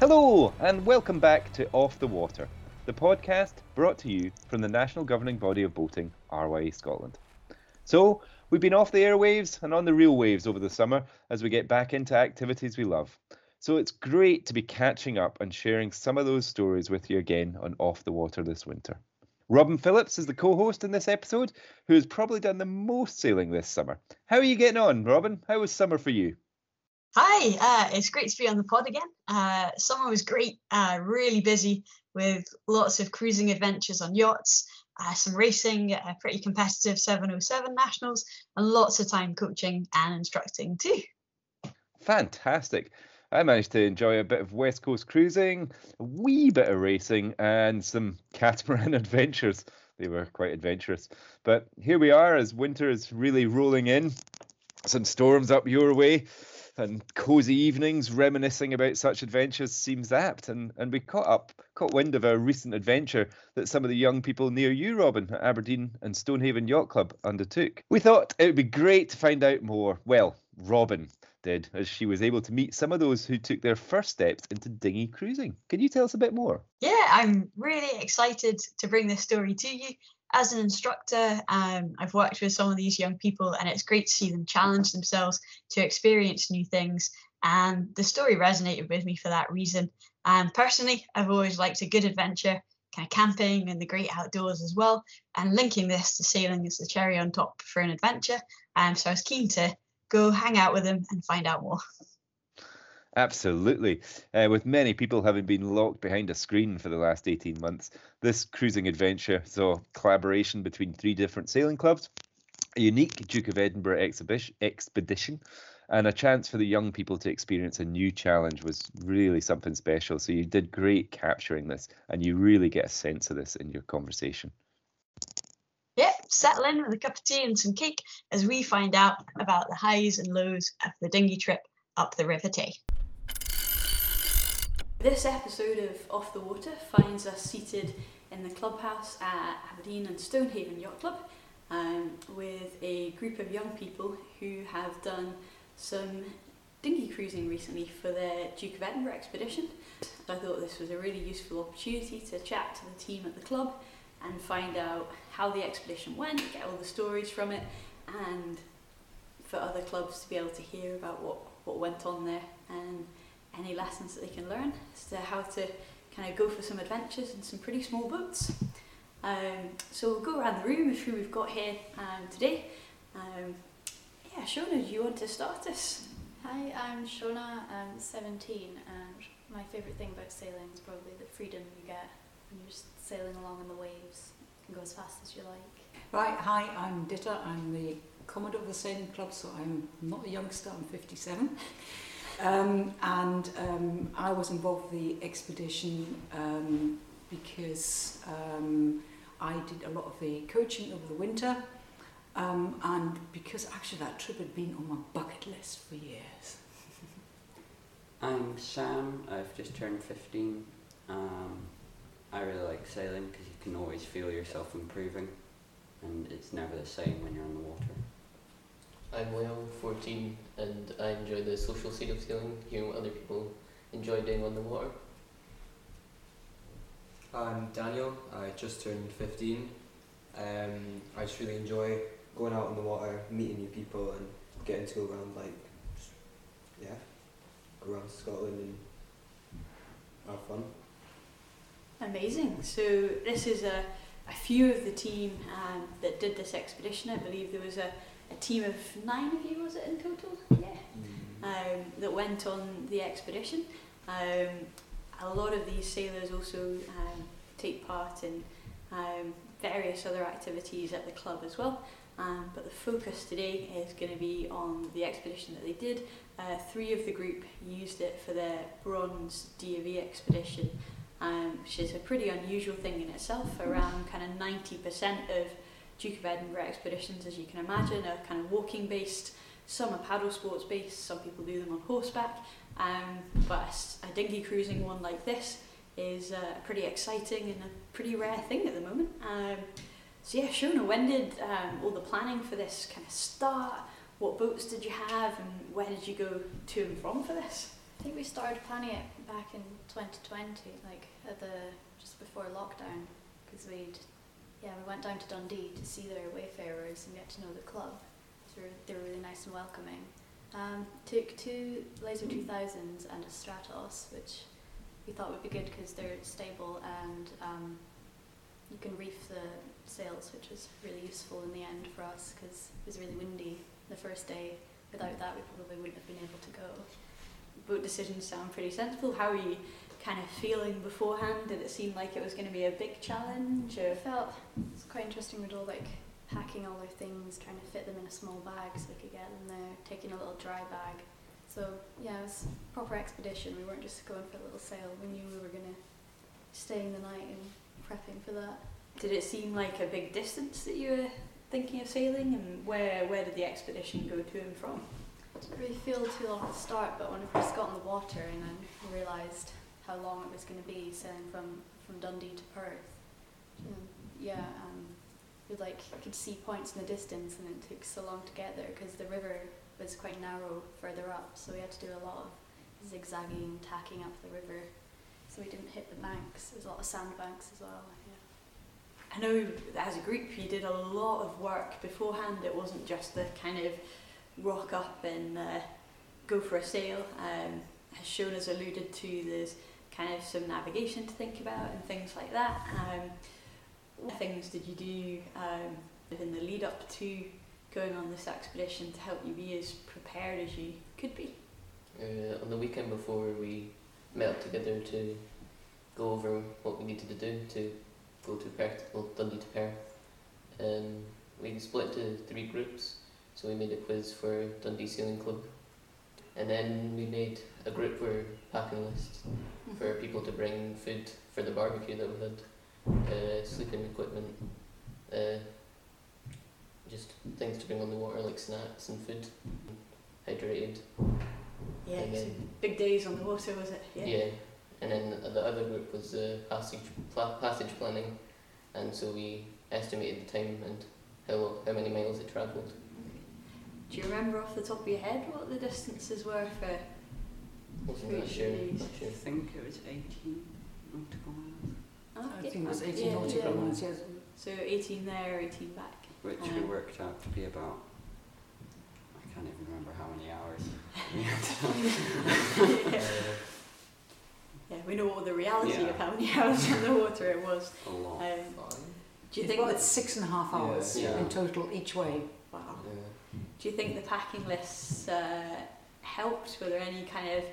Hello, and welcome back to Off the Water, the podcast brought to you from the national governing body of boating, RYA Scotland. So, we've been off the airwaves and on the real waves over the summer as we get back into activities we love. So, it's great to be catching up and sharing some of those stories with you again on Off the Water this winter. Robin Phillips is the co host in this episode, who has probably done the most sailing this summer. How are you getting on, Robin? How was summer for you? Hi, uh, it's great to be on the pod again. Uh, summer was great, uh, really busy with lots of cruising adventures on yachts, uh, some racing, uh, pretty competitive 707 nationals, and lots of time coaching and instructing too. Fantastic. I managed to enjoy a bit of West Coast cruising, a wee bit of racing, and some catamaran adventures. They were quite adventurous. But here we are as winter is really rolling in. Some storms up your way and cozy evenings reminiscing about such adventures seems apt. And, and we caught up, caught wind of a recent adventure that some of the young people near you, Robin, at Aberdeen and Stonehaven Yacht Club undertook. We thought it would be great to find out more. Well, Robin did, as she was able to meet some of those who took their first steps into dinghy cruising. Can you tell us a bit more? Yeah, I'm really excited to bring this story to you as an instructor, um, I've worked with some of these young people, and it's great to see them challenge themselves to experience new things. And the story resonated with me for that reason. And personally, I've always liked a good adventure, kind of camping and the great outdoors as well. And linking this to sailing is the cherry on top for an adventure. Um, so I was keen to go hang out with them and find out more. Absolutely. Uh, with many people having been locked behind a screen for the last 18 months, this cruising adventure saw collaboration between three different sailing clubs, a unique Duke of Edinburgh exhibition, expedition, and a chance for the young people to experience a new challenge was really something special. So you did great capturing this, and you really get a sense of this in your conversation. Yep, settle in with a cup of tea and some cake as we find out about the highs and lows of the dinghy trip up the River Tay. This episode of Off the Water finds us seated in the clubhouse at Aberdeen and Stonehaven Yacht Club um, with a group of young people who have done some dinghy cruising recently for their Duke of Edinburgh expedition. I thought this was a really useful opportunity to chat to the team at the club and find out how the expedition went, get all the stories from it, and for other clubs to be able to hear about what, what went on there and any lessons that they can learn as to how to kind of go for some adventures in some pretty small boats. Um, so we'll go around the room with who we've got here um, today. Um, yeah, Shona, do you want to start us? Hi, I'm Shona, I'm 17, and my favourite thing about sailing is probably the freedom you get when you're just sailing along in the waves. and go as fast as you like. Right, hi, I'm Ditta, I'm the Commodore of the Sailing Club, so I'm not a youngster, I'm 57. Um, and um, I was involved with the expedition um, because um, I did a lot of the coaching over the winter um, and because actually that trip had been on my bucket list for years. I'm Sam, I've just turned 15. Um, I really like sailing because you can always feel yourself improving and it's never the same when you're on the water. I'm Will, 14, and I enjoy the social side of sailing, hearing what other people enjoy doing on the water. I'm Daniel, I just turned 15. Um, I just really enjoy going out on the water, meeting new people, and getting to go around, like, just, yeah, go around Scotland and have fun. Amazing. So this is a, a few of the team um, that did this expedition. I believe there was a a team of nine of you, was it in total? Yeah. Mm. Um, that went on the expedition. Um, a lot of these sailors also um, take part in um, various other activities at the club as well. Um, but the focus today is going to be on the expedition that they did. Uh, three of the group used it for their bronze DofE expedition, um, which is a pretty unusual thing in itself. Around kind of 90% of Duke of Edinburgh expeditions, as you can imagine, are kind of walking based. Some are paddle sports based, some people do them on horseback. Um, but a dinghy cruising one like this is uh, pretty exciting and a pretty rare thing at the moment. Um, so yeah, Shona, when did um, all the planning for this kind of start? What boats did you have and where did you go to and from for this? I think we started planning it back in 2020, like at the just before lockdown, because we'd yeah we went down to Dundee to see their wayfarers and get to know the club. So they were really nice and welcoming. Um, took two Laser 2000s and a Stratos, which we thought would be good because they're stable and um, you can reef the sails, which was really useful in the end for us because it was really windy the first day. Without that, we probably wouldn't have been able to go. Boat decisions sound pretty sensible. How are you kind of feeling beforehand? Did it seem like it was going to be a big challenge? Or? I felt it's quite interesting with all like packing all their things, trying to fit them in a small bag so we could get them there, taking a little dry bag. So yeah, it was a proper expedition. We weren't just going for a little sail. We knew we were gonna stay in the night and prepping for that. Did it seem like a big distance that you were thinking of sailing, and where where did the expedition go to and from? Didn't really feel too long at the start, but when we first got in the water and then we realised how long it was going to be sailing from, from Dundee to Perth, and yeah, um, we like could see points in the distance, and it took so long to get there because the river was quite narrow further up, so we had to do a lot of zigzagging, tacking up the river, so we didn't hit the banks. There's a lot of sandbanks as well. Yeah. I know as a group you did a lot of work beforehand. It wasn't just the kind of rock up and uh, go for a sail. Um, as Sean has alluded to, there's kind of some navigation to think about and things like that. Um, what things did you do um, in the lead up to going on this expedition to help you be as prepared as you could be? Uh, on the weekend before, we met up together to go over what we needed to do to go to Perth, well, Dundee to Perth. Um, we split into three groups, so we made a quiz for Dundee Sailing Club, and then we made a group for packing list for people to bring food for the barbecue that we had, uh, sleeping equipment, uh, just things to bring on the water like snacks and food, hydrated. Yeah, then- big days on the water, was it? Yeah. yeah. And then the other group was uh, passage pla- passage planning, and so we estimated the time and how how many miles it travelled. Do you remember off the top of your head what the distances were for? Wasn't that Three sure? days. Not I think it was 18 nautical miles, Oh, I think it was 18 Yeah, nautical yeah. miles, yes. So 18 there, 18 back. which Um, we worked out to be about, I can't even remember how many hours. we had. yeah. yeah, we know what the reality Yeah. of how many hours on the water it was. A lot. Um, do you It's think about that, six and a half Yeah. hours Yeah. in total each way. Yeah. Do you think the packing lists uh, helped? Were there any kind of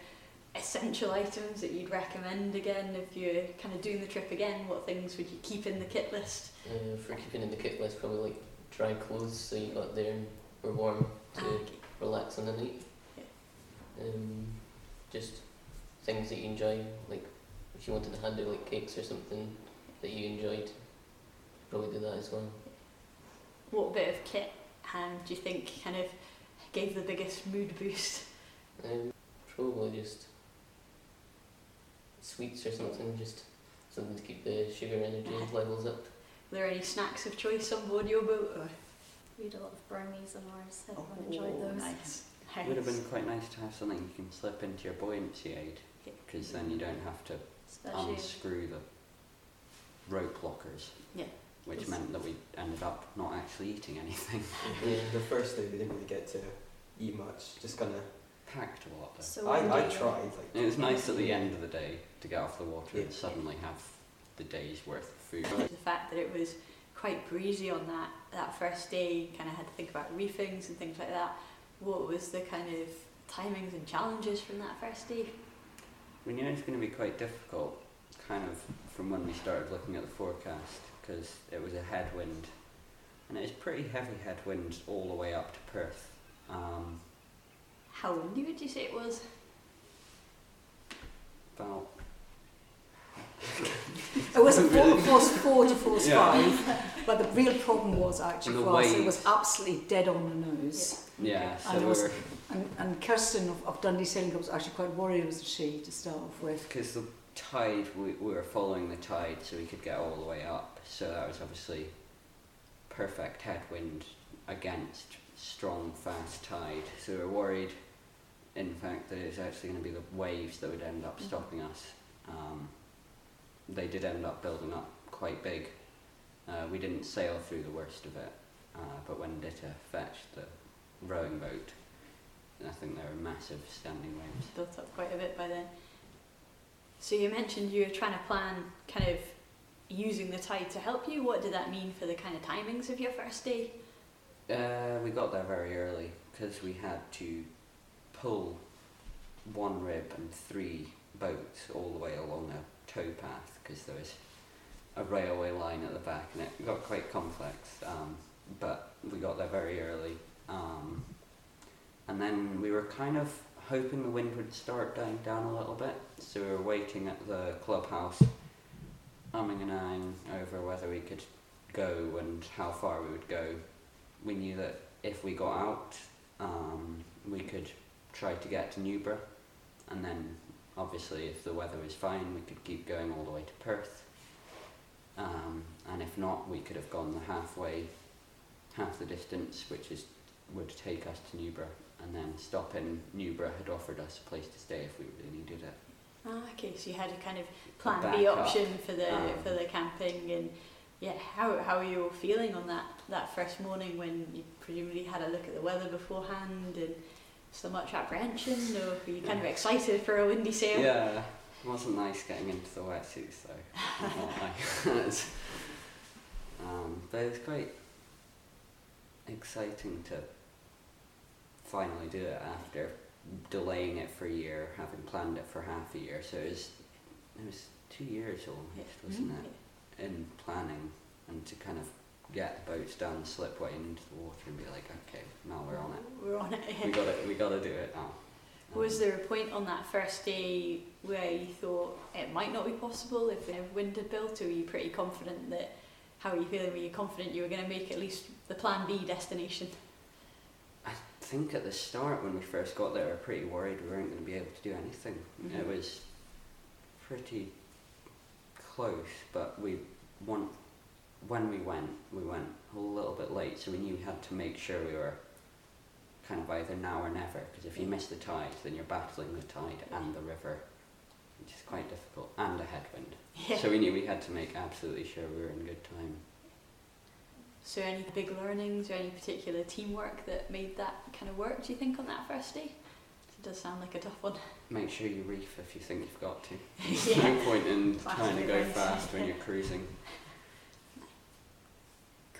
essential items that you'd recommend again if you're kind of doing the trip again? What things would you keep in the kit list? Uh, for keeping in the kit list, probably like dry clothes, so you got there and were warm to Ah, okay. relax on the night. Um, just things that you enjoy, like if you wanted to handle like cakes or something that you enjoyed, probably do that as well. What bit of kit um, do you think kind of gave the biggest mood boost? Um, probably just sweets or something, just something to keep the sugar energy levels up. Were there any snacks of choice on board your boat? Or? We had a lot of brownies on ours. Everyone enjoyed those. Nice. It would have been quite nice to have something you can slip into your buoyancy aid, Yeah. because then you don't have to Especially unscrew the rope lockers. Yeah. Which Yes. meant that we ended up not actually eating anything. Yeah. The first day we didn't really get to eat much. Just kind of. Packed a lot though. so I, I tried. Like, It was nice at the end of the day to get off the water Yeah. and suddenly have the day's worth of food. The fact that it was quite breezy on that, that first day, kind of had to think about reefings and things like that. What was the kind of timings and challenges from that first day? We knew it was going to be quite difficult, kind of from when we started looking at the forecast, because it was a headwind, and it was pretty heavy headwind all the way up to Perth. Um, How windy would you say it was? about It was a Doesn't four, really- force four to force Yeah. five, but the real problem was actually the for us, it was absolutely dead on the nose. yeah. So And we was- were And, and Kirsten of, of Dundee Sailing Club was actually quite worried, wasn't she, to start off with? because the tide we, we were following the tide, so we could get all the way up. So that was obviously perfect headwind against strong fast tide. So we were worried in fact, that it was actually going to be the waves that would end up Mhm. stopping us. Um, they did end up building up quite big. Uh, we didn't sail through the worst of it, uh, but when Ditta fetched the rowing boat, I think there were massive standing waves. built up quite a bit by then. So you mentioned you were trying to plan kind of using the tide to help you. What did that mean for the kind of timings of your first day? Uh, we got there very early because we had to pull one rib and three boats all the way along a tow path because there was a railway line at the back and it got quite complex. Um, but we got there very early. Um, and then we were kind of hoping the wind would start dying down a little bit. So we were waiting at the clubhouse, umming and ahhing over whether we could go and how far we would go we knew that if we got out, um, we could try to get to Newburgh, and then obviously if the weather was fine, we could keep going all the way to Perth. Um, and if not, we could have gone the halfway, half the distance, which is would take us to Newburgh, and then stop in Newburgh had offered us a place to stay if we really needed it. Ah, okay, so you had a kind of plan B option for the um, for the camping and yeah, how how were you all feeling on that that first morning when you presumably had a look at the weather beforehand and so much apprehension or were you kind of excited for a windy sail? Yeah, it wasn't nice getting into the wetsuits though. Won't lie. It's- um, but it was quite exciting to finally do it after delaying it for a year, having planned it for half a year. So it was, it was two years almost, wasn't it, in planning and to kind of get the boats down the slipway and into the water and be like, okay, now we're on it. We're on it. We got it. We got to do it now. Was Um, there a point on that first day where you thought it might not be possible if the wind had built, or were you pretty confident that? How are you feeling? Were you confident you were going to make at least the Plan B destination? I think at the start when we first got there, we were pretty worried we weren't going to be able to do anything. Mhm. It was pretty close, but we want when we went, we went a little bit late, so we knew we had to make sure we were kind of either now or never. Because if you miss the tide, then you're battling the tide and the river, which is quite difficult, and a headwind. Yeah. So we knew we had to make absolutely sure we were in good time. So any big learnings or any particular teamwork that made that kind of work? Do you think on that first day? It does sound like a tough one. Make sure you reef if you think you've got to. yeah. No point in Classic trying to go advice. fast when you're cruising.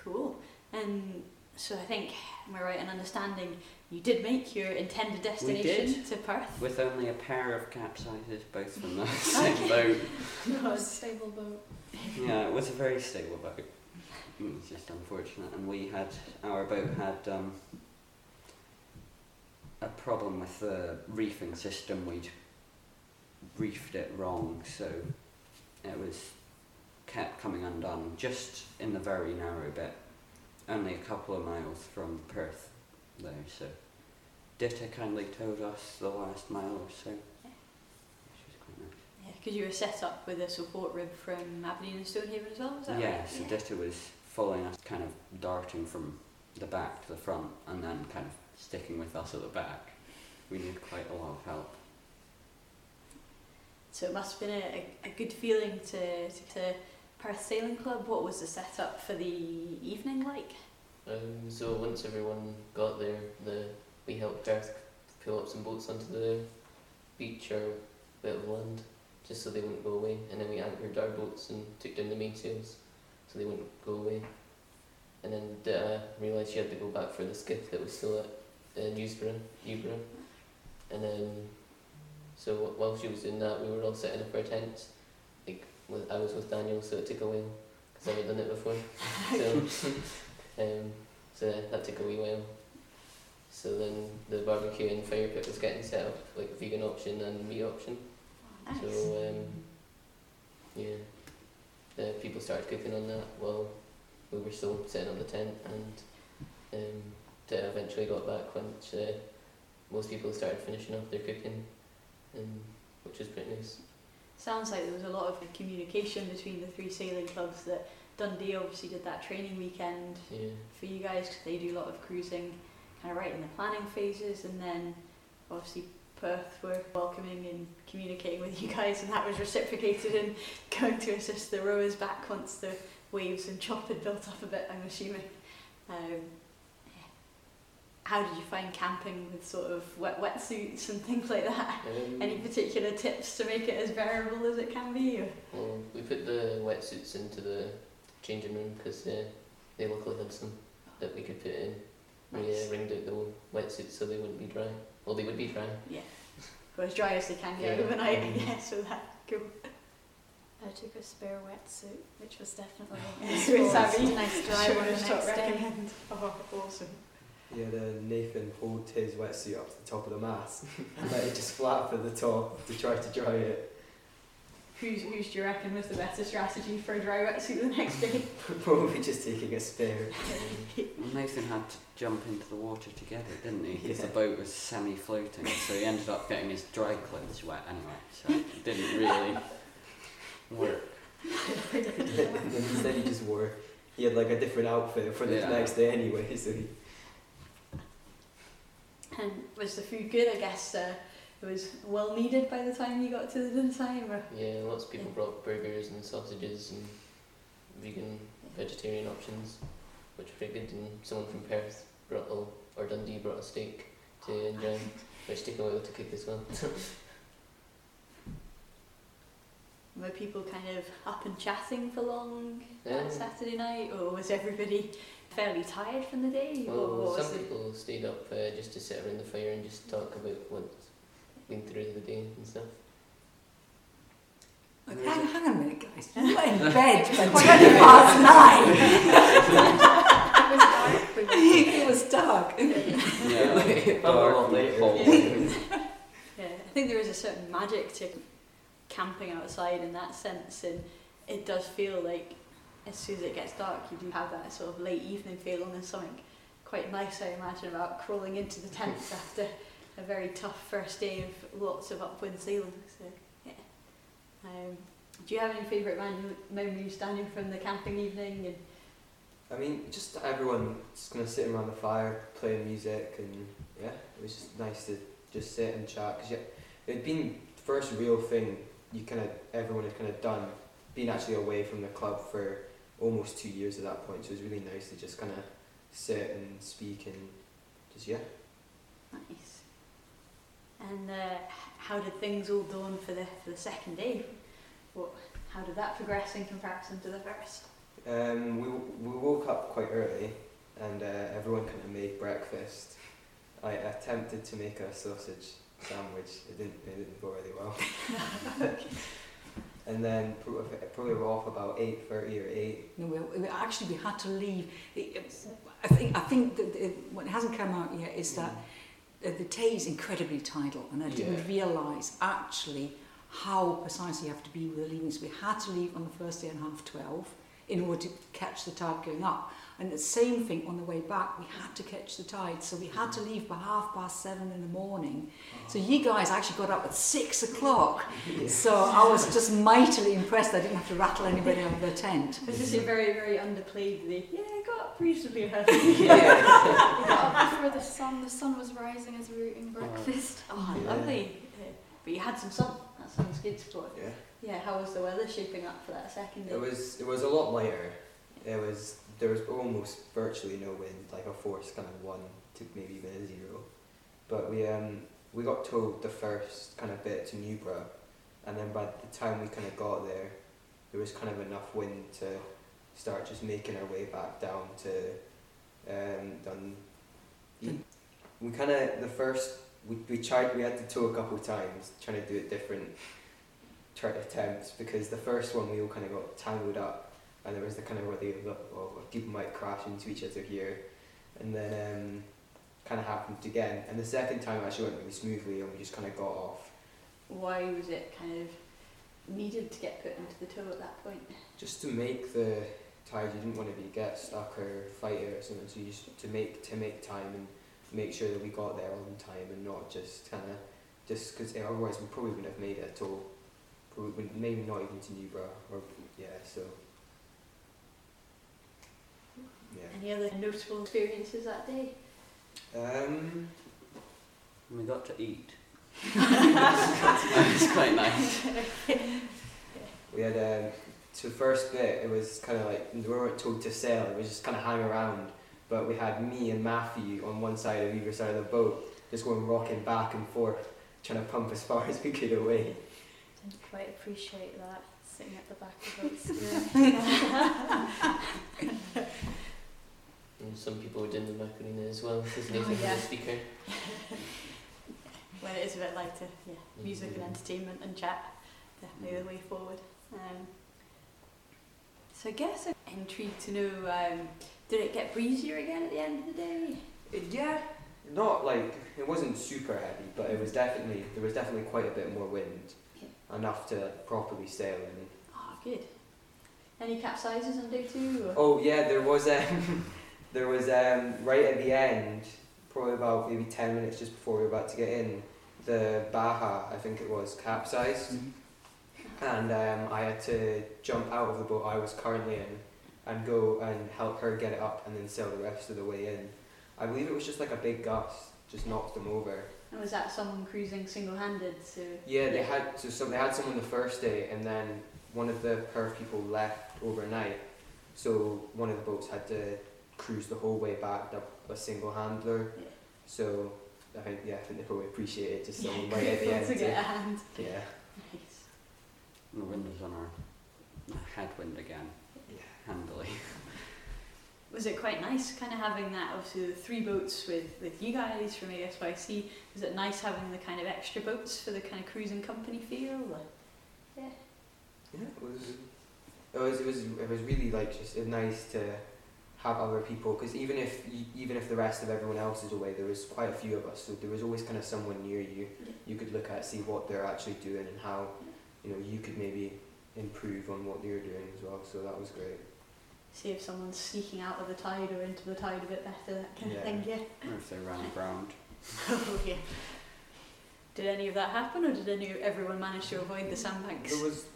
Cool. And so I think, am I right in understanding you did make your intended destination did. to Perth? With only a pair of capsizes, both from the same boat. Not a Stable boat. Yeah, it was a very stable boat. It was just unfortunate, and we had our boat had um, a problem with the reefing system. We'd reefed it wrong, so it was kept coming undone just in the very narrow bit, only a couple of miles from Perth there. So Ditta kindly towed us the last mile or so. Which was quite nice. Yeah, because you were set up with a support rib from Aberdeen and Stonehaven as well, was that yeah, right? so Ditta was following us, kind of darting from the back to the front, and then kind of sticking with us at the back. We needed quite a lot of help. So it must have been a, a, a good feeling to, to, to Perth Sailing Club. What was the setup for the evening like? Um, so once everyone got there, the we helped Perth pull up some boats onto the beach or bit of land, just so they wouldn't go away. And then we anchored our boats and took down the mainsails, so they wouldn't go away. And then Ditta realised she had to go back for the skiff that was still at uh, Newsborough, Newburgh. And then, so while she was doing that, we were all setting up our tents. Like with, I was with Daniel, so it took a while because I had done it before. So, um, so that took a wee while. So then the barbecue and fire pit was getting set up, like vegan option and meat option. Nice. So um, yeah, the people started cooking on that while we were still sitting on the tent, and um, eventually got back once uh, most people started finishing off their cooking, and which was pretty nice. Sounds like there was a lot of communication between the three sailing clubs that Dundee obviously did that training weekend Yeah. for you guys because they do a lot of cruising kind of right in the planning phases and then obviously Perth were welcoming and communicating with you guys, and that was reciprocated in going to assist the rowers back once the waves and chop had built up a bit, I'm assuming. Um, how did you find camping with sort of wet wetsuits and things like that? Um, Any particular tips to make it as bearable as it can be? Or? Well, we put the wetsuits into the changing room because uh, they luckily had some that we could put in. We Nice. uh, ringed out the wetsuits so they wouldn't be dry. Well, they would be dry. Go as dry as they can get Yeah. overnight, Mhm. yeah, so that cool. I took a spare wetsuit, which was definitely With Savvy. nice dry Sure, one the just don't next day. recommend. Oh, awesome. Yeah, the Nathan pulled his wetsuit up to the top of the mast and let it just flap at the top to try to dry it. Who's, who's do you reckon was the better strategy for a dry wetsuit the next day? Probably just taking a spare. Well, Nathan had to jump into the water to get it, didn't he? Because the boat was semi-floating, so he ended up getting his dry clothes wet anyway. So it didn't really work. instead he just wore, he had like a different outfit for the Yeah. next day anyway, so he, And was the food good? I guess uh, it was well needed by the time you got to the dinner time. Yeah, lots of people Yeah. brought burgers and sausages and vegan, vegetarian options, which were pretty good. And someone from Perth brought a, or Dundee brought a steak to enjoy, which took a while to cook as well. Were people kind of up and chatting for long Yeah. that Saturday night, or was everybody fairly tired from the day? Well, what some people stayed up uh, just to sit around the fire and just talk about what's been through the day and stuff. Hang, hang on a minute, guys. You were in bed by 20 past nine. it was dark. We went to it was dark. Yeah, Like, dark hour and Yeah, I think there is a certain magic to camping outside in that sense, and it does feel like as soon as it gets dark, you do have that sort of late evening feel, and there's something quite nice, I imagine, about crawling into the tents after a very tough first day of lots of upwind sailing. So, yeah. Um, do you have any favourite memories standing from the camping evening? And I mean, just everyone just kind of sitting around the fire, playing music, and yeah, it was just nice to just sit and chat. Because yeah, it'd been the first real thing you kind of everyone had kind of done, being actually away from the club for almost two years at that point. So it was really nice to just kind of sit and speak and just yeah. nice. And uh, how did things all dawn for the for the second day? What, how did that progress in comparison to the first? Um, we we woke up quite early, and uh, everyone kind of made breakfast. I attempted to make a sausage sandwich. It didn't it didn't go really well. and then pro- probably were off about eight thirty or eight. No, we, we actually we had to leave. It- it- I think I think that it, what hasn't come out yet is that uh, the Tay is incredibly tidal, and I didn't yeah. realise actually how precise you have to be with the leavings. We had to leave on the first day and half 12 in order to catch the tide going up. And the same thing on the way back, we had to catch the tide, so we had to leave by half past seven in the morning. So you guys actually got up at six o'clock. So I was just mightily impressed. I didn't have to rattle anybody out of their tent. Was this a very, very underplayed the yeah, I got up reasonably early. We got up before the sun. The sun was rising as we were eating oh. breakfast. Oh, Yeah. lovely. Yeah. But you had some sun. That sounds good sport. Yeah. Yeah, how was the weather shaping up for that second day? It was it was a lot lighter. It was there was almost virtually no wind, like a force kind of one to maybe even a zero. But we um we got towed the first kind of bit to Newburgh, and then by the time we kind of got there, there was kind of enough wind to start just making our way back down to um. We kind of the first we we tried we had to tow a couple times trying to do it different try attempts because the first one we all kind of got tangled up and there was the kind of where they well, people might crash into each other here and then um, kind of happened again. And the second time actually went really smoothly and we just kind of got off. Why was it kind of needed to get put into the tow at that point? just to make the tide you didn't want to be get stuck or fight or something so you just to make to make time and make sure that we got there on time and not just kind of just because otherwise we probably wouldn't have made it at all. Probably maybe not even to Newburgh or yeah so yeah Any other notable experiences that day? Um, We got to eat. it's quite nice. We had um, so first bit it was kind of like we weren't told to sail. It was just kind of hang around. But we had me and Matthew on one side of either side of the boat, just going rocking back and forth, trying to pump as far as we could away. Didn't quite appreciate that sitting at the back of the boat. And some people were doing the Macarena as well, because Oh, yeah. was the speaker. when it is a bit lighter, yeah, music and entertainment and chat, definitely the way forward. Um, so I guess I'm intrigued to know, um, did it get breezier again at the end of the day? It, yeah, not like it wasn't super heavy, but it was definitely there was definitely quite a bit more wind, enough to properly sail in. Ah, good. Any capsizes on day two? Or? Oh yeah, there was um, there was um, right at the end, probably about maybe ten minutes just before we were about to get in, the Baja I think it was capsized, and um, I had to jump out of the boat I was currently in, and go and help her get it up and then sail the rest of the way in. I believe it was just like a big gust, just knocked them over. And was that someone cruising single-handed? So Yeah, they had so some, they had someone the first day, and then one of the per people left overnight. So one of the boats had to cruise the whole way back, up a single handler. Yeah. So I think yeah, I think they probably appreciate it just someone yeah, right at the end. to to- get a hand. yeah, Nice. The wind was on our headwind again, yeah. handily. Was it quite nice kind of having that, obviously the three boats with, with you guys from ASYC, was it nice having the kind of extra boats for the kind of cruising company feel? Or? Yeah, it was. It was. It was. It was really like just nice to have other people because even if even if the rest of everyone else is away, there was quite a few of us, so there was always kind of someone near you Yeah. you could look at, see what they're actually doing, and how you know you could maybe improve on what they're doing as well. So that was great. See if someone's sneaking out of the tide or into the tide a bit better, that kind Yeah. of thing, yeah. Or if they ran aground. oh, yeah. Did any of that happen, or did any everyone manage to avoid the sandbanks? There was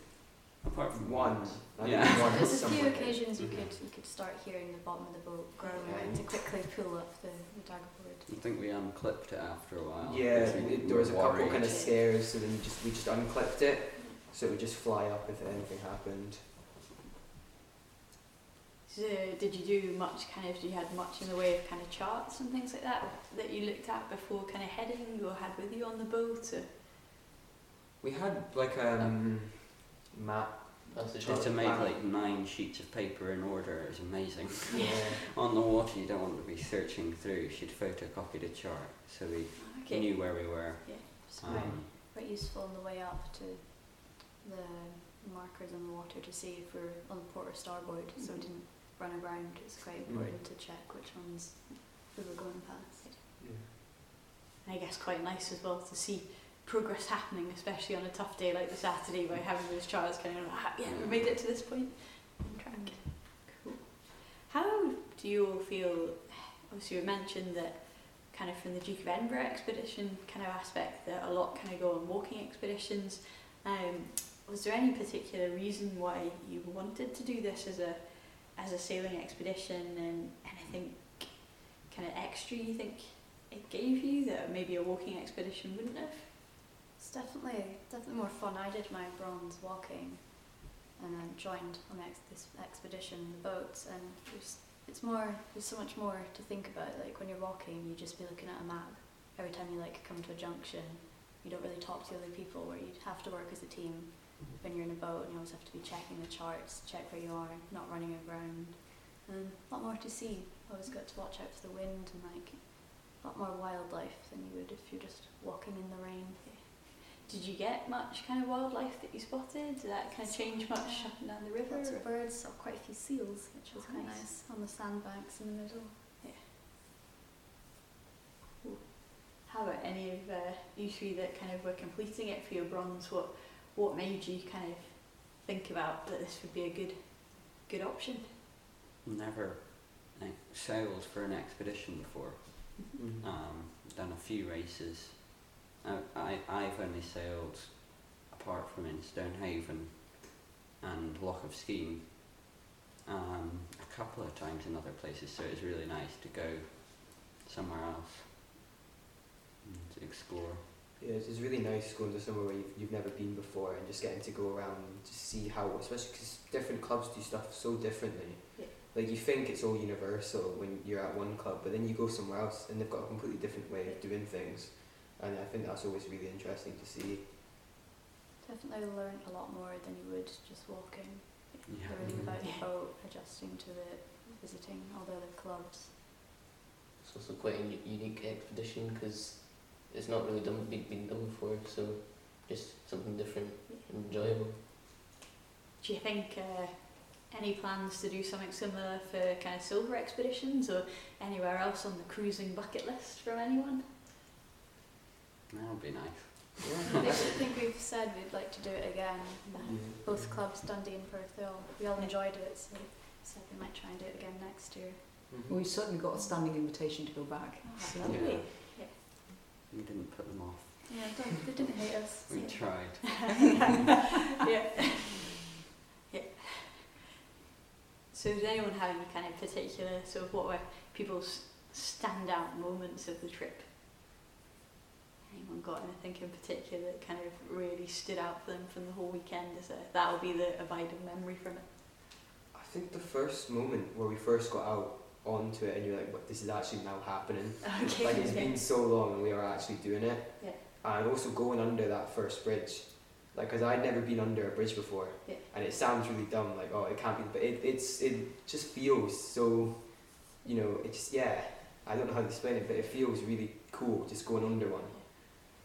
Apart from one. I Yeah. one There's a few somewhere. occasions you could you could start hearing the bottom of the boat growling Yeah. to quickly pull up the, the dagger board. I think we unclipped it after a while. Yeah, because we there was a were couple kind of worried. scares, so then you just we just unclipped it, so it would just fly up if anything happened. So, did you do much kind of, did you had much in the way of kind of charts and things like that that you looked at before kind of heading or had with you on the boat? Or? We had like um map. That's the Just to make Wow. like nine sheets of paper in order is amazing. Yeah. On the water, you don't want to be searching through. She'd photocopied a chart, so we Okay. knew where we were. It's quite, Um, quite useful on the way up to the markers on the water to see if we're on the port or starboard, so we didn't run aground. It's quite important to check which ones we were going past. Yeah. I guess quite nice as well to see progress happening, especially on a tough day like the Saturday, by having those charts kind of, ah, yeah, we made it to this point on track. Cool. How do you all feel? Obviously, you mentioned that kind of from the Duke of Edinburgh expedition kind of aspect that a lot kind of go on walking expeditions. Um, was there any particular reason why you wanted to do this as a as a sailing expedition and anything kind of extra you think it gave you that maybe a walking expedition wouldn't have? It's definitely definitely more fun. I did my bronze walking, and then joined on ex- this expedition the boats, and there's it's more there's so much more to think about. Like when you're walking, you just be looking at a map. Every time you like come to a junction, you don't really talk to other people. Where you'd have to work as a team when you're in a boat, and you always have to be checking the charts, check where you are, not running aground, and a lot more to see. Always got to watch out for the wind and like a lot more wildlife than you would if you're just walking in the rain. Did you get much kind of wildlife that you spotted? Did that kind of change much up and down the river? Lots of birds, saw quite a few seals, which was Oh, quite nice. nice on the sandbanks in the middle. Yeah. How about any of uh, you three that kind of were completing it for your bronze? What what made you kind of think about that this would be a good good option? Never sailed for an expedition before. Mhm. Um, done a few races. I, I, I've only sailed, apart from in Stonehaven and Loch of Skene, um, a couple of times in other places, so it was really nice to go somewhere else and to explore. Yeah, it's, it's really nice going to somewhere where you've, you've never been before and just getting to go around to see how, especially because different clubs do stuff so differently. Yeah. Like you think it's all universal when you're at one club, but then you go somewhere else and they've got a completely different way of doing things. And I think that's always really interesting to see. Definitely learn a lot more than you would just walking. Yeah. Learning about the boat, adjusting to the visiting all the other clubs. It's also quite a unique expedition because it's not really done been, been done before, so just something different and enjoyable. Do you think uh, any plans to do something similar for kind of silver expeditions or anywhere else on the cruising bucket list from anyone? That would be nice. I think, I think we've said we'd like to do it again. Both clubs, Dundee and Perth, they all, we all enjoyed it, so we said we might try and do it again next year. Mm-hmm. We've certainly got a standing invitation to go back. So. Lovely. We didn't put them off. Yeah, don't, they didn't hate us. We so- tried. yeah. yeah. So does anyone have any kind of particular sort of what were people's standout moments of the trip? Anyone got anything in particular that kind of really stood out for them from the whole weekend? Is a, that'll be the abiding memory from it. I think the first moment where we first got out onto it and you're like, what, this is actually now happening. Okay. Like it's been so long and we are actually doing it. Yeah. And also going under that first bridge, like because I'd never been under a bridge before, Yeah. and it sounds really dumb, like oh it can't be, but it it's it just feels so, you know, it just yeah, I don't know how to explain it, but it feels really cool just going under one,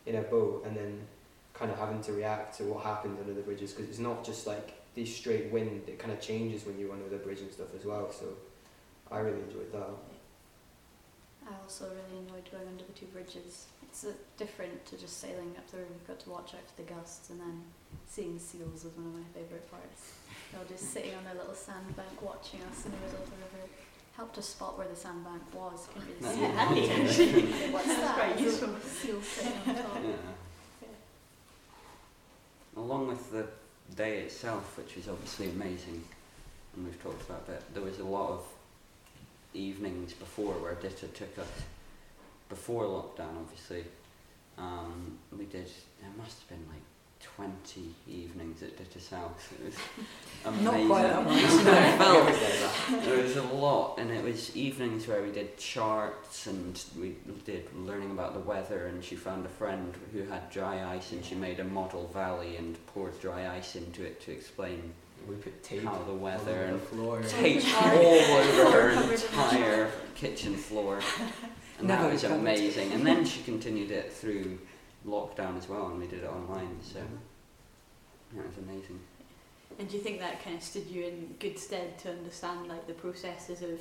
in a boat and then kind of having to react to what happens under the bridges because it's not just like this straight wind, it kind of changes when you're under the bridge and stuff as well. So I really enjoyed that. I also really enjoyed going under the two bridges. It's different to just sailing up the river. We've got to watch out for the gusts, and then seeing seals was one of my favourite parts. They were just sitting on their little sandbank watching us in the middle of the river. Helped us spot where the sandbank was. Couldn't really see Yeah, it. handy actually. What's that? very useful. seal sitting on top. Yeah. Along with the day itself, which was obviously amazing, and we've talked about that, there was a lot of evenings before where Ditta took us, before lockdown obviously, um, we did, there must have been like 20 evenings at Ditta's house. It was amazing. Not quite that much. it felt there was a lot, and it was evenings where we did charts and we did learning about the weather. And she found a friend who had dry ice, and she made a model valley and poured dry ice into it to explain We put tape how the weather over the and floor. tape all over her entire kitchen floor, and Never that was amazing. And then she continued it through lockdown as well, and we did it online. So that was amazing. And do you think that kind of stood you in good stead to understand like the processes of,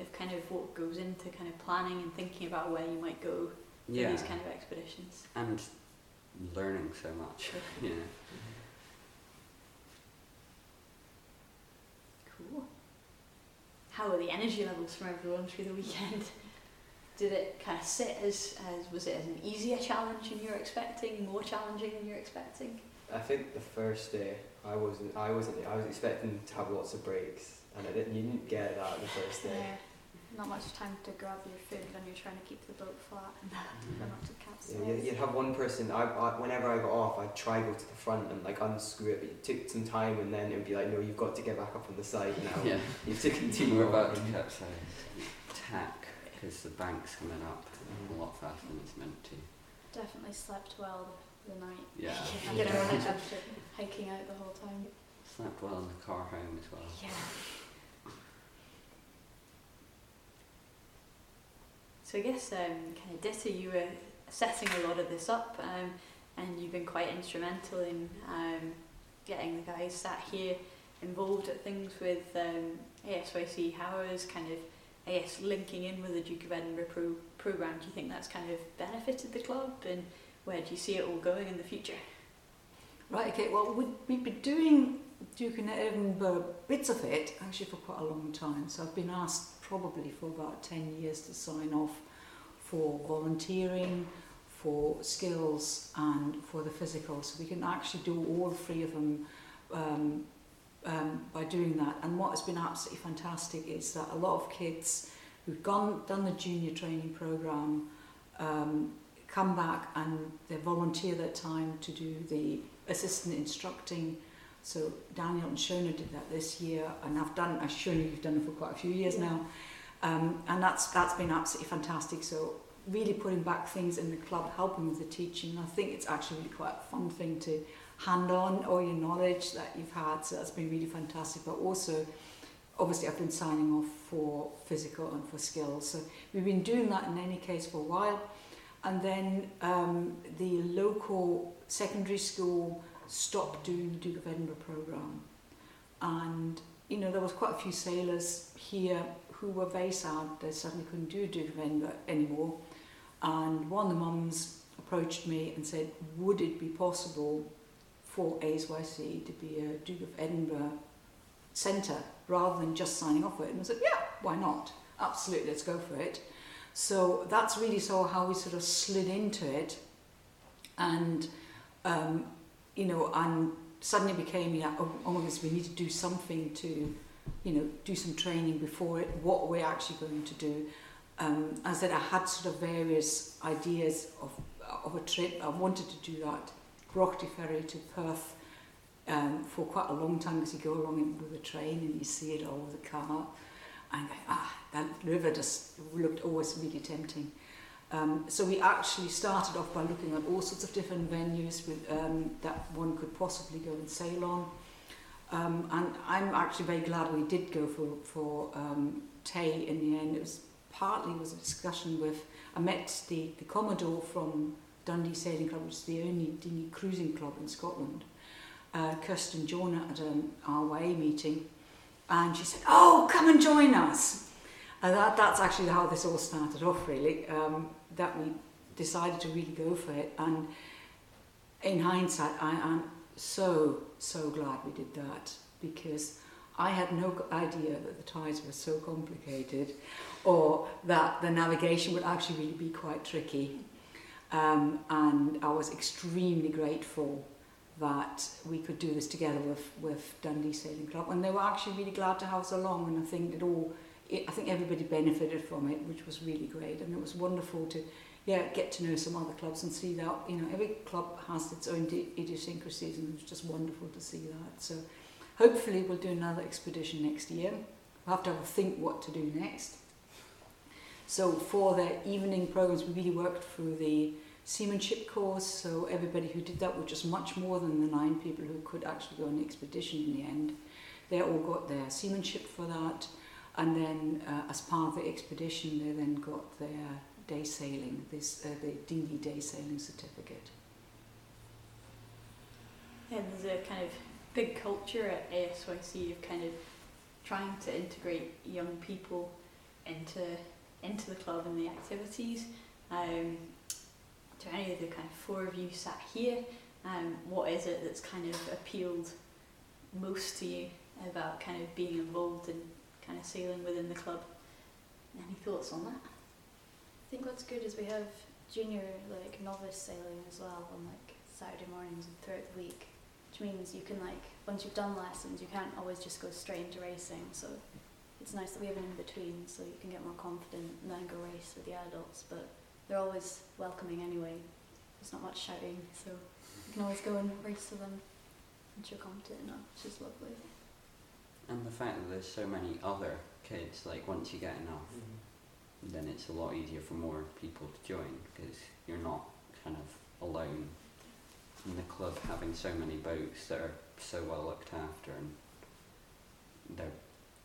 of kind of what goes into kind of planning and thinking about where you might go for Yeah, these kind of expeditions? and learning so much. Yeah. Cool. How were the energy levels from everyone through the weekend? Did it kind of sit as, as was it as an easier challenge than you were expecting, more challenging than you were expecting? I think the first day I wasn't I wasn't I was expecting to have lots of breaks and I didn't you didn't get that the first day. Yeah. Not much time to grab your food when you're trying to keep the boat flat and try not to capsize. Yeah, you'd, you'd have one person. I, I whenever I got off, I'd try go to the front and like unscrew it, but it took some time, and then it'd be like, no, you've got to get back up on the side now. Yeah. You've taken too We're long. about to capsize. Tack, because the bank's coming up a lot faster than it's meant to. Definitely slept well the, the night. Yeah. After, after hiking out the whole time. Slept well in the car home as well. Yeah. So I guess um, kind of Ditta, you were setting a lot of this up, um, and you've been quite instrumental in um, getting the guys sat here involved at things with um, ASYC Howers, kind of I guess linking in with the Duke of Edinburgh pro- program. Do you think that's kind of benefited the club, and where do you see it all going in the future? Right, okay, well, we- we've been doing Duke of Edinburgh bits of it actually for quite a long time. So I've been asked probably for about 10 years to sign off for volunteering, for skills, and for the physical. So we can actually do all three of them um, um, by doing that. And what has been absolutely fantastic is that a lot of kids who've gone done the junior training program um, come back and they volunteer their time to do the assistant instructing. So Daniel and Shona did that this year, and I've done. As Shona, you've done it for quite a few years Yeah. now, um, and that's that's been absolutely fantastic. So really putting back things in the club, helping with the teaching. I think it's actually really quite a fun thing to hand on all your knowledge that you've had. So that's been really fantastic. But also, obviously, I've been signing off for physical and for skills. So we've been doing that in any case for a while. And then um, the local secondary school stopped doing the Duke of Edinburgh programme. And, you know, there was quite a few sailors here who were very sad they suddenly couldn't do Duke of Edinburgh anymore. And one of the mums approached me and said, would it be possible for ASYC to be a Duke of Edinburgh centre rather than just signing off for it? And I said, yeah, why not? Absolutely, let's go for it. So that's really so how we sort of slid into it. And, um, you know, and suddenly became, yeah, oh, oh we need to do something to, you know, do some training before it, what we're actually going to do. Um, as I said, I had sort of various ideas of, of a trip. I wanted to do that Broughty Ferry to Perth um, for quite a long time as you go along with the train and you see it all the car. And ah, that river just looked always really tempting. Um, so we actually started off by looking at all sorts of different venues with, um, that one could possibly go and sail on. Um, and I'm actually very glad we did go for, for um, Tay in the end. It was partly was a discussion with, I met the, the Commodore from Dundee Sailing Club, which is the only dinghy cruising club in Scotland, uh, Kirsten Jonah at an RYA meeting, and she said, oh, come and join us. And that, that's actually how this all started off, really, um, that we decided to really go for it. And in hindsight, I am so, so glad we did that because I had no idea that the tides were so complicated or that the navigation would actually really be quite tricky. Um, and I was extremely grateful that we could do this together with, with Dundee Sailing Club. And they were actually really glad to have us along. And I think it all, it, I think everybody benefited from it, which was really great. And it was wonderful to, yeah, get to know some other clubs and see that, you know, every club has its own idiosyncrasies and it was just wonderful to see that. So hopefully we'll do another expedition next year. We'll have to have a think what to do next. So for the evening programs, we really worked through the seamanship course. So everybody who did that, which was much more than the nine people who could actually go on the expedition in the end, they all got their seamanship for that. And then uh, as part of the expedition, they then got their day sailing, this uh, the dinghy day sailing certificate. Yeah, there's a kind of big culture at ASYC of kind of trying to integrate young people into into the club and the activities. Um, to any of the kind of four of you sat here, um, what is it that's kind of appealed most to you about kind of being involved in kind of sailing within the club? Any thoughts on that? I think what's good is we have junior like novice sailing as well on like Saturday mornings and throughout the week, which means you can like once you've done lessons, you can't always just go straight into racing. So it's nice that we have an in between, so you can get more confident and then go race with the adults. But they're always welcoming anyway. There's not much shouting, so you can always go and race with them once you're competent enough, which is lovely. And the fact that there's so many other kids, like once you get enough, mm-hmm. then it's a lot easier for more people to join because you're not kind of alone in the club having so many boats that are so well looked after and they're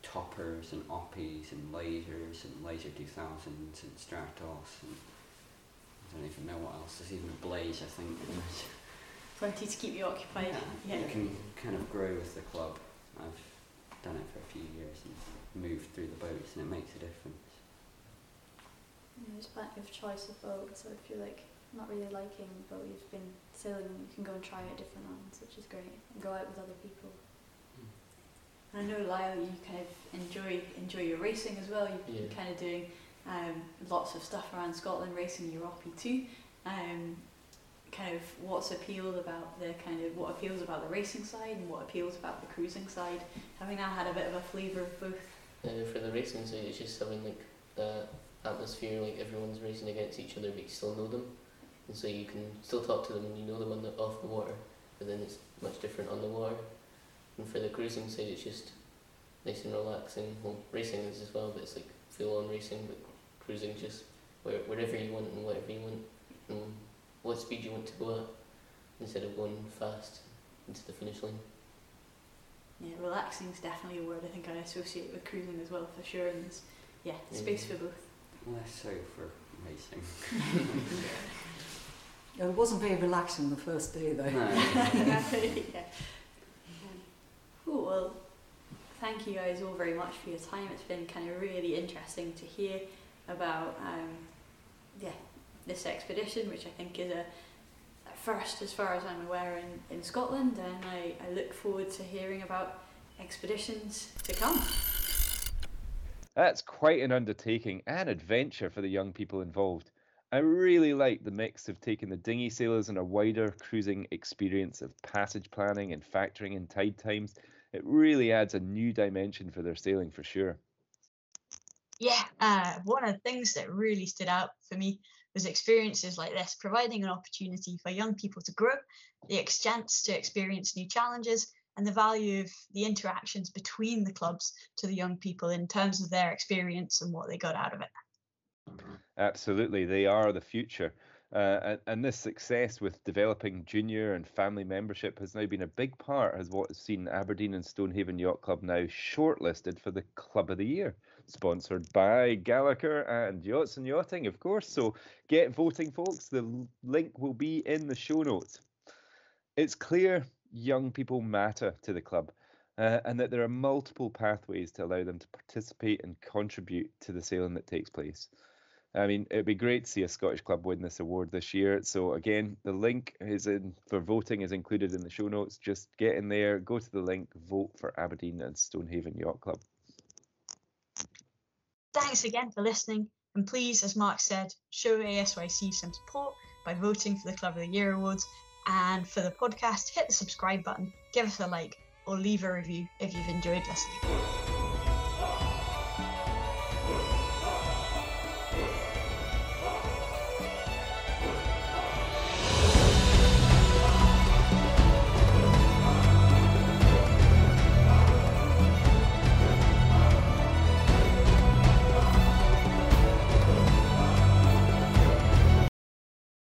toppers and oppies and lasers and laser 2000s and stratos and I don't even know what else. There's even a blaze, I think. Plenty to keep you occupied. Yeah. You can kind of grow with the club. I've done it for a few years and moved through the boats and it makes a difference. Yeah, there's plenty of choice of boats, so if you're like not really liking the boat you've been sailing, you can go and try out different ones, which is great, and go out with other people. And I know Lyle, you kind of enjoy enjoy your racing as well. You've been Yeah. kind of doing um, lots of stuff around Scotland racing your Oppie too. Um, kind of what's appealed about the kind of what appeals about the racing side and what appeals about the cruising side. Having now had a bit of a flavour of both. Uh, for the racing side, it's just having like the atmosphere, like everyone's racing against each other, but you still know them. and so you can still talk to them and you know them on the off the water, but then it's much different on the water. And for the cruising side, it's just nice and relaxing. Well, racing is as well, but it's like full on racing, but cruising just where, wherever you want and whatever you want, and what speed you want to go at, instead of going fast into the finish line. Yeah, relaxing is definitely a word I think I associate with cruising as well for sure. And there's, yeah, Yeah. space for both. Less so for racing. It wasn't very relaxing the first day though. No. yeah. Cool. Well, thank you guys all very much for your time. It's been kind of really interesting to hear about, um, yeah, this expedition, which I think is a, first, as far as I'm aware, in, in Scotland, and I, I look forward to hearing about expeditions to come. That's quite an undertaking and adventure for the young people involved. I really like the mix of taking the dinghy sailors on a wider cruising experience of passage planning and factoring in tide times. It really adds a new dimension for their sailing for sure. yeah, uh, one of the things that really stood out for me was experiences like this, providing an opportunity for young people to grow, the chance to experience new challenges, and the value of the interactions between the clubs to the young people in terms of their experience and what they got out of it. Absolutely, they are the future. Uh, and, and this success with developing junior and family membership has now been a big part of what has seen Aberdeen and Stonehaven Yacht Club now shortlisted for the Club of the Year, sponsored by Gallagher and Yachts and Yachting, of course. So get voting, folks. The link will be in the show notes. It's clear young people matter to the club. Uh, and that there are multiple pathways to allow them to participate and contribute to the sailing that takes place. I mean, it'd be great to see a Scottish club win this award this year. So again, the link is in for voting is included in the show notes. Just get in there, go to the link, vote for Aberdeen and Stonehaven Yacht Club. Thanks again for listening, and please, as Mark said, show ASYC some support by voting for the Club of the Year awards. And for the podcast, hit the subscribe button, give us a like, or leave a review if you've enjoyed listening.